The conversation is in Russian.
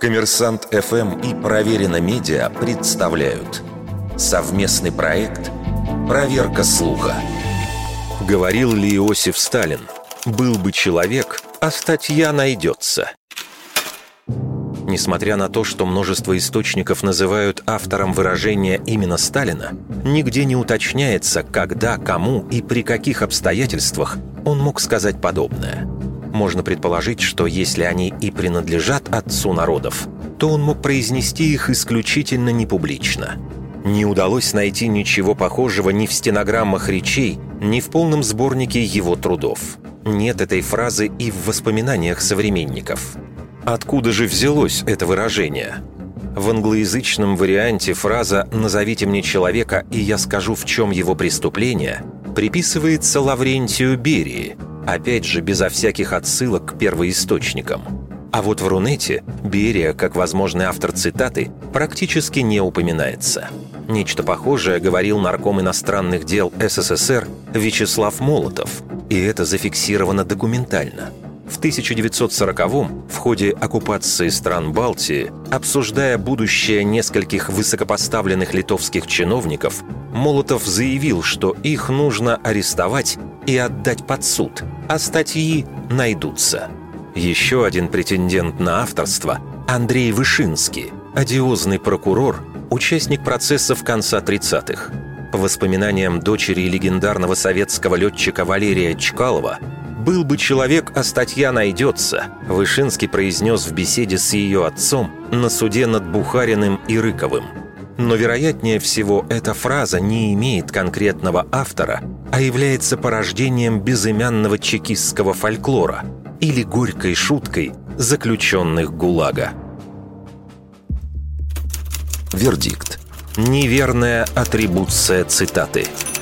Коммерсант ФМ и Проверено Медиа представляют совместный проект «Проверка слуха». Говорил ли Иосиф Сталин «Был бы человек, а статья найдется». Несмотря на то, что множество источников называют автором выражения именно Сталина, нигде не уточняется, когда, кому и при каких обстоятельствах он мог сказать подобное. Можно предположить, что если они и принадлежат отцу народов, то он мог произнести их исключительно непублично. Не удалось найти ничего похожего ни в стенограммах речей, ни в полном сборнике его трудов. Нет этой фразы и в воспоминаниях современников. Откуда же взялось это выражение? В англоязычном варианте фраза «назовите мне человека, и я скажу, в чем его преступление» приписывается Лаврентию Берии, опять же безо всяких отсылок к первоисточникам. А вот в Рунете Берия, как возможный автор цитаты, практически не упоминается. Нечто похожее говорил нарком иностранных дел СССР Вячеслав Молотов, и это зафиксировано документально – в 1940-м, в ходе оккупации стран Балтии, обсуждая будущее нескольких высокопоставленных литовских чиновников, Молотов заявил, что их нужно арестовать и отдать под суд, а статьи найдутся. Еще один претендент на авторство – Андрей Вышинский, одиозный прокурор, участник процессов конца 30-х. По воспоминаниям дочери легендарного советского летчика Валерия Чкалова, «Был бы человек, а статья найдется», Вышинский произнес в беседе с ее отцом на суде над Бухариным и Рыковым. Но вероятнее всего эта фраза не имеет конкретного автора, а является порождением безымянного чекистского фольклора или горькой шуткой заключенных ГУЛАГа. Вердикт. Неверная атрибуция цитаты –